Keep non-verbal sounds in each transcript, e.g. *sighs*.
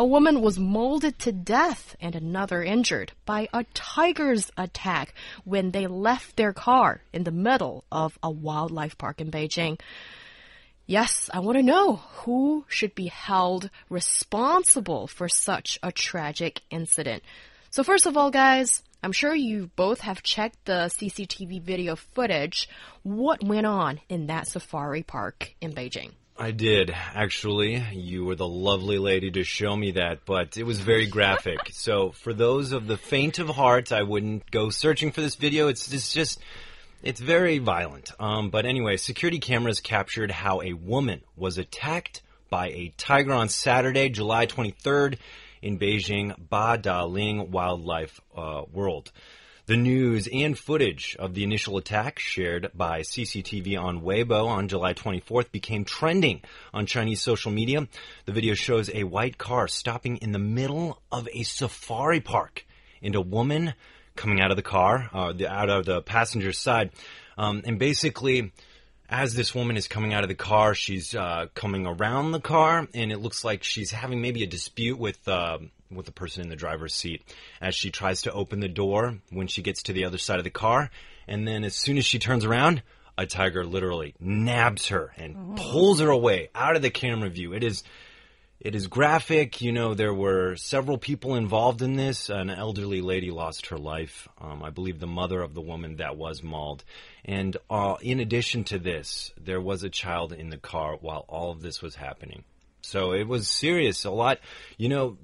A woman was mauled to death and another injured by a tiger's attack when they left their car in the middle of a wildlife park in Beijing. Yes, I want to know who should be held responsible for such a tragic incident. So first of all, guys, I'm sure you both have checked the CCTV video footage. What went on in that safari park in Beijing? I did, actually. You were the lovely lady to show me that, but it was very graphic. *laughs* so, for those of the faint of heart, I wouldn't go searching for this video. It's, it's just, it's very violent. Um, but anyway, security cameras captured how a woman was attacked by a tiger on Saturday, July 23rd, in Beijing Badaling Wildlife uh, World. The news and footage of the initial attack shared by CCTV on Weibo on July 24th became trending on Chinese social media. The video shows a white car stopping in the middle of a safari park and a woman coming out of the car, uh, the, out of the passenger side. Um, and basically, as this woman is coming out of the car, she's uh, coming around the car, and it looks like she's having maybe a dispute with uh, with the person in the driver's seat as she tries to open the door when she gets to the other side of the car. And then as soon as she turns around, a tiger literally nabs her and oh. pulls her away out of the camera view. It is it is graphic. You know, there were several people involved in this. An elderly lady lost her life. Um, I believe the mother of the woman that was mauled. And uh, in addition to this, there was a child in the car while all of this was happening. So it was serious. A lot, you know,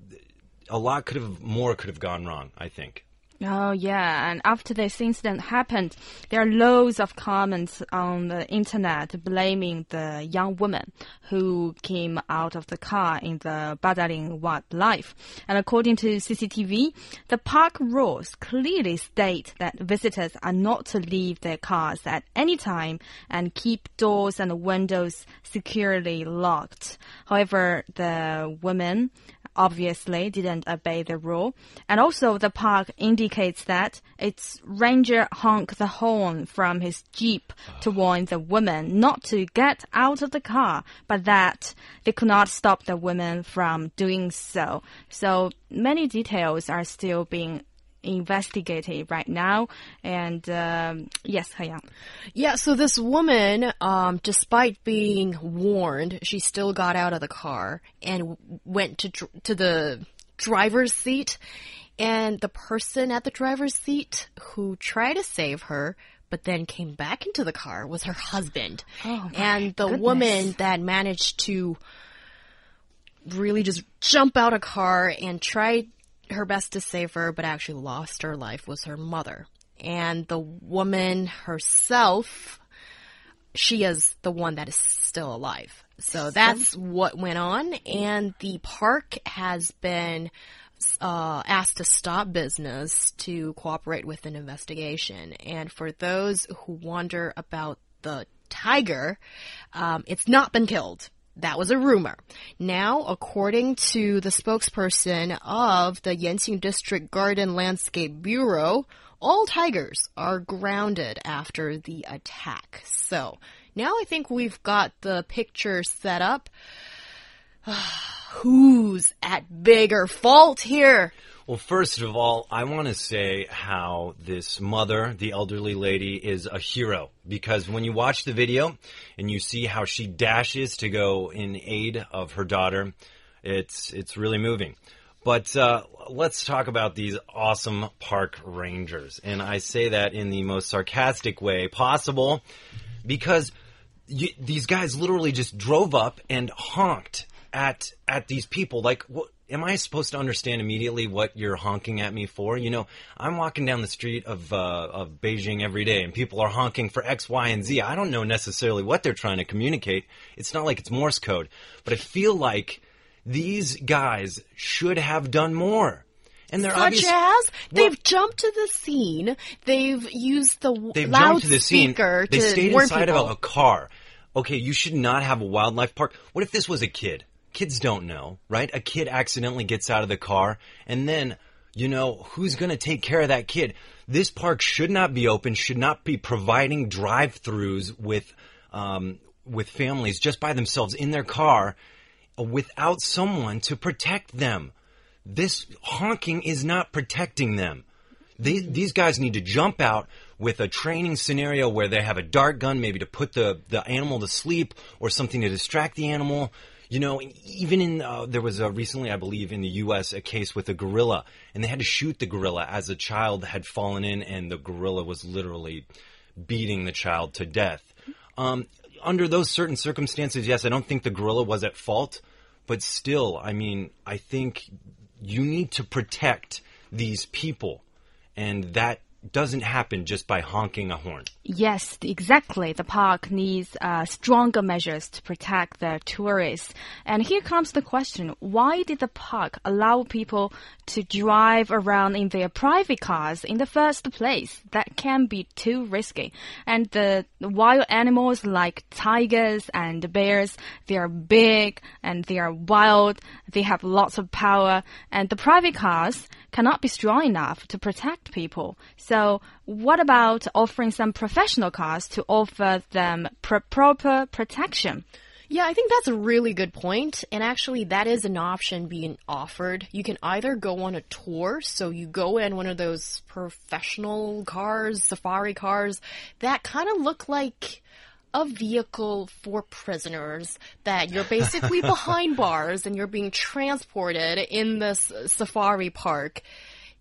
a lot could have more could have gone wrong. I think. Oh yeah, and after this incident happened, there are loads of comments on the internet blaming the young woman who came out of the car in the Badaling wildlife. And according to CCTV, the park rules clearly state that visitors are not to leave their cars at any time and keep doors and windows securely locked. However, the woman obviously didn't obey the rule. And also the park indicates that its ranger honked the horn from his jeep to warn the woman not to get out of the car, but that they could not stop the woman from doing so. So many details are still being investigating right now. And um, yes, Hayang. Yeah, so this woman, um, despite being warned, she still got out of the car and went to to the driver's seat. And the person at the driver's seat who tried to save her but then came back into the car was her husband. Oh, and the goodness. woman that managed to really just jump out a car and try her best to save her, but actually lost her life was her mother. And the woman herself, she is the one that is still alive. So that's what went on. And the park has been uh, asked to stop business to cooperate with an investigation. And for those who wonder about the tiger, um, it's not been killed. That was a rumor. Now, according to the spokesperson of the Yanqing District Garden Landscape Bureau, all tigers are grounded after the attack. So, now I think we've got the picture set up. *sighs* Who's at bigger fault here? Well, first of all, I want to say how this mother, the elderly lady, is a hero. Because when you watch the video and you see how she dashes to go in aid of her daughter, it's, it's really moving. But uh, let's talk about these awesome park rangers. And I say that in the most sarcastic way possible because you, these guys literally just drove up and honked at at these people like what am I supposed to understand immediately what you're honking at me for? You know, I'm walking down the street of uh, of Beijing every day, and people are honking for X, Y, and Z. I don't know necessarily what they're trying to communicate. It's not like it's Morse code, but I feel like these guys should have done more. And they're Such obvious- as they've Well- jumped to the scene. They've used the They've jumped to the scene. They stayed inside people. of a car. Okay, you should not have a wildlife park. What if this was a kid? Kids don't know, right? A kid accidentally gets out of the car, and then, you know, who's going to take care of that kid? This park should not be open, should not be providing drive-throughs with, um, with families just by themselves in their car without someone to protect them. This honking is not protecting them. They, these guys need to jump out with a training scenario where they have a dart gun, maybe to put the, the animal to sleep or something to distract the animal. You know, even in, uh, there was a, recently, I believe, in the U.S., a case with a gorilla, and they had to shoot the gorilla as a child had fallen in, and the gorilla was literally beating the child to death. Um, under those certain circumstances, yes, I don't think the gorilla was at fault, but still, I mean, I think you need to protect these people, and that doesn't happen just by honking a horn. Yes, exactly. The park needs uh, stronger measures to protect the tourists. And here comes the question why did the park allow people to drive around in their private cars in the first place? That can be too risky. And the wild animals like tigers and bears, they are big and they are wild, they have lots of power, and the private cars cannot be strong enough to protect people. So, what about offering some professional cars to offer them pr proper protection? Yeah, I think that's a really good point. And actually, that is an option being offered. You can either go on a tour, so you go in one of those professional cars, safari cars, that kind of look like a vehicle for prisoners that you're basically *laughs* behind bars and you're being transported in this safari park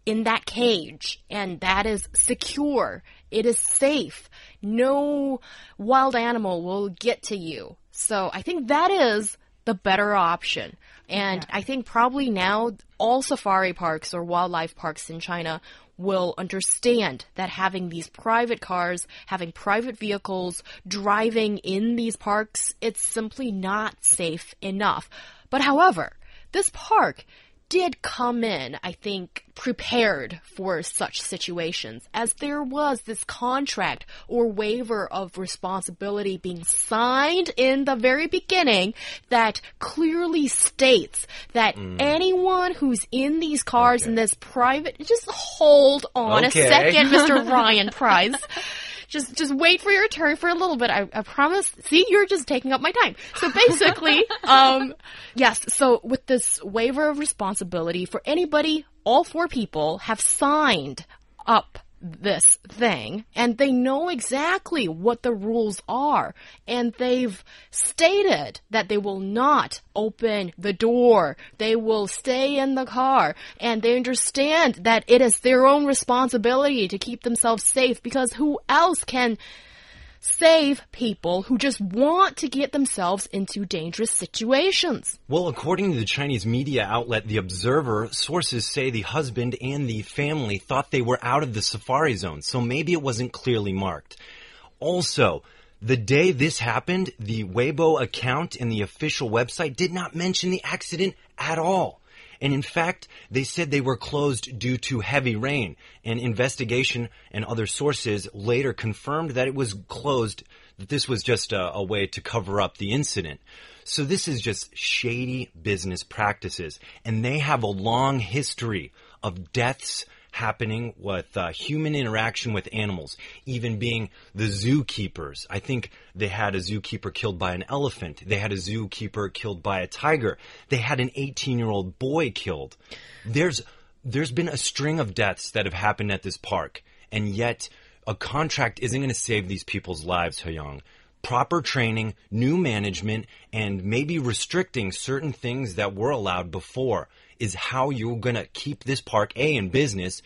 in that cage and that is secure. It is safe. No wild animal will get to you. So I think that is the better option. And I think probably now all safari parks or wildlife parks in China will understand that having these private cars, having private vehicles, driving in these parks, it's simply not safe enough. But however, this park did come in, I think, prepared for such situations, as there was this contract or waiver of responsibility being signed in the very beginning that clearly states that mm. anyone who's in these cars in this private, just hold on Okay. a second, Mr. *laughs* Ryan Price. Just, just wait for your turn for a little bit. I, I promise. See, you're just taking up my time. So basically, *laughs* um, yes. So with this waiver of responsibility for anybody, all four people have signed up this thing and they know exactly what the rules are and they've stated that they will not open the door. They will stay in the car and they understand that it is their own responsibility to keep themselves safe because who else can save people who just want to get themselves into dangerous situations Well, according to the Chinese media outlet The Observer, sources say the husband and the family thought they were out of the safari zone, so maybe it wasn't clearly marked. Also, the day this happened, the Weibo account and the official website did not mention the accident at all. And in fact, they said they were closed due to heavy rain. And investigation and other sources later confirmed that it was closed, that this was just a, a way to cover up the incident. So this is just shady business practices. And they have a long history of deaths happening with uh, human interaction with animals, even being the zookeepers. I think they had a zookeeper killed by an elephant. They had a zookeeper killed by a tiger. They had an 18 year old boy killed. There's, there's been a string of deaths that have happened at this park, and yet a contract isn't going to save these people's lives, Hyung proper training, new management, and maybe restricting certain things that were allowed before is how you're going to keep this park A in business,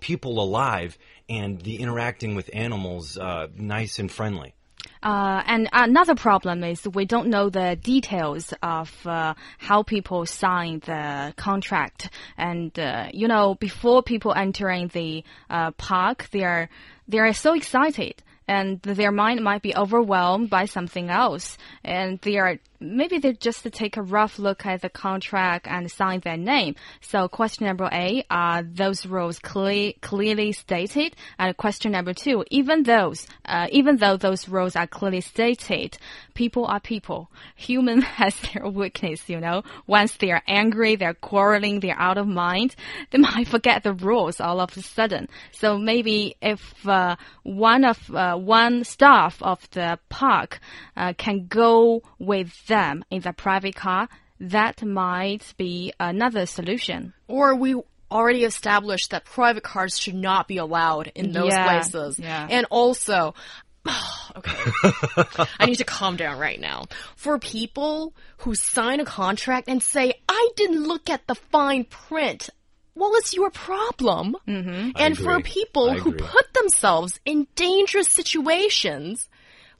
people alive, and the interacting with animals uh, nice and friendly. Uh, and another problem is we don't know the details of uh, how people sign the contract. And uh, you know, before people entering the uh, park, they are they are so excited, and their mind might be overwhelmed by something else, and they are maybe they just take a rough look at the contract and sign their name. So question number A, are those rules clear, clearly stated? And question number two, even those, uh, even though those rules are clearly stated, people are people. Human *laughs* has their weakness, you know. Once they are angry, they're quarreling, they're out of mind, *laughs* they might forget the rules all of a sudden. So maybe if uh, one of uh, one staff of the park uh, can go with them in the private car, that might be another solution. Or we already established that private cars should not be allowed in those Yeah, places. yeah. And also, *sighs* okay, *laughs* I need to calm down right now. For people who sign a contract and say, I didn't look at the fine print. Well, it's your problem. Mm-hmm. And for people who put themselves in dangerous situations,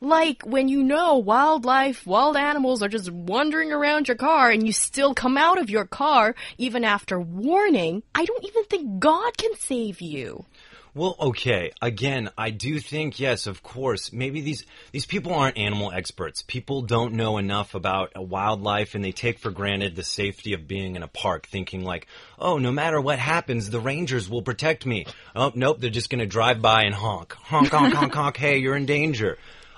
like when you know wildlife, wild animals are just wandering around your car and you still come out of your car even after warning, I don't even think God can save you. Well, okay. Again, I do think yes, of course. Maybe these these people aren't animal experts. People don't know enough about wildlife, and they take for granted the safety of being in a park, thinking like, "Oh, no matter what happens, the rangers will protect me." Oh, nope, they're just going to drive by and honk, honk, honk, honk, honk. Hey, you're in danger.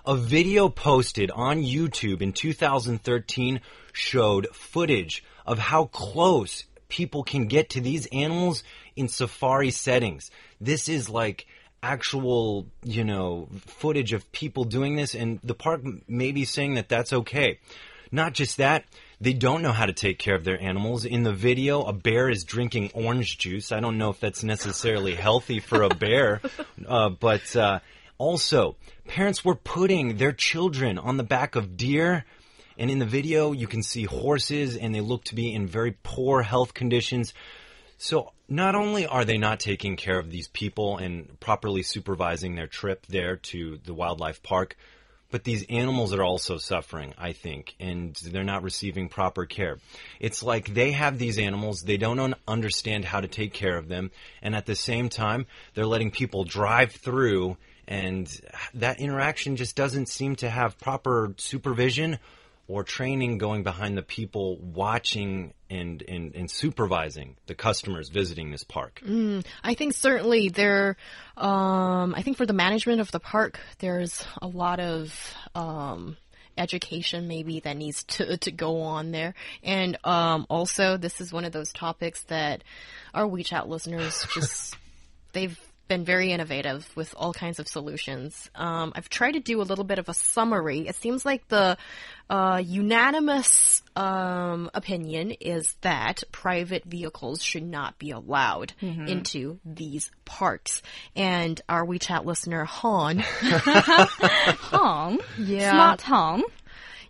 A video posted on YouTube in 2013 showed footage of how close people can get to these animals in safari settings. This is like actual, you know, footage of people doing this, and the park may be saying that that's okay. Not just that, they don't know how to take care of their animals. In the video, a bear is drinking orange juice. I don't know if that's necessarily healthy for a bear, *laughs* uh, but uh, also, parents were putting their children on the back of deer. And in the video, you can see horses, and they look to be in very poor health conditions. So not only are they not taking care of these people and properly supervising their trip there to the wildlife park, but these animals are also suffering, I think, and they're not receiving proper care. It's like they have these animals, they don't un- understand how to take care of them, and at the same time, they're letting people drive through, and that interaction just doesn't seem to have proper supervision or training going behind the people watching and, and, and supervising the customers visiting this park. I think certainly there, um, I think for the management of the park, there's a lot of, um, education maybe that needs to, to go on there. And, um, also this is one of those topics that our WeChat listeners *laughs* just, they've been very innovative with all kinds of solutions. Um, I've tried to do a little bit of a summary. It seems like the uh, unanimous um, opinion is that private vehicles should not be allowed into these parks. And our WeChat listener Han, *laughs* Hong, *laughs* Yeah. smart Hong.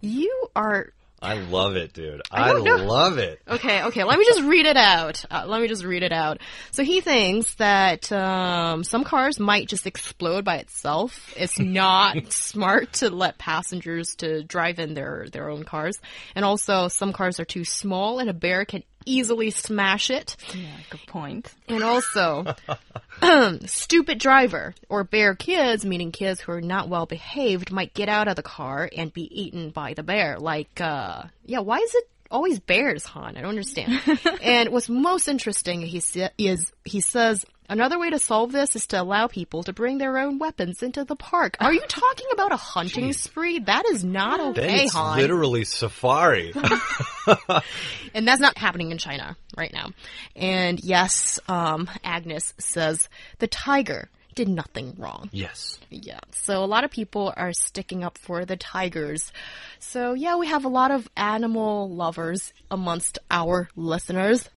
you are I love it, dude. I, don't love it. Okay, okay. Let me just read it out. Uh, let me just read it out. So he thinks that um, some cars might just explode by itself. It's *laughs* not smart to let passengers to drive in their their own cars, and also some cars are too small, and a bear can easily smash it. Yeah, good point. And also, *laughs* stupid driver or bear kids, meaning kids who are not well behaved, might get out of the car and be eaten by the bear. Like, uh, yeah, why is it always bears, Han? I don't understand. *laughs* and what's most interesting he is he says another way to solve this is to allow people to bring their own weapons into the park. Are you talking about a hunting spree? That is not okay, it's Han. literally safari. *laughs* and that's not happening in China right now. And yes, um, Agnes says the tiger did nothing wrong. yes. Yeah. So a lot of people are sticking up for the tigers. So yeah, we have a lot of animal lovers amongst our listeners.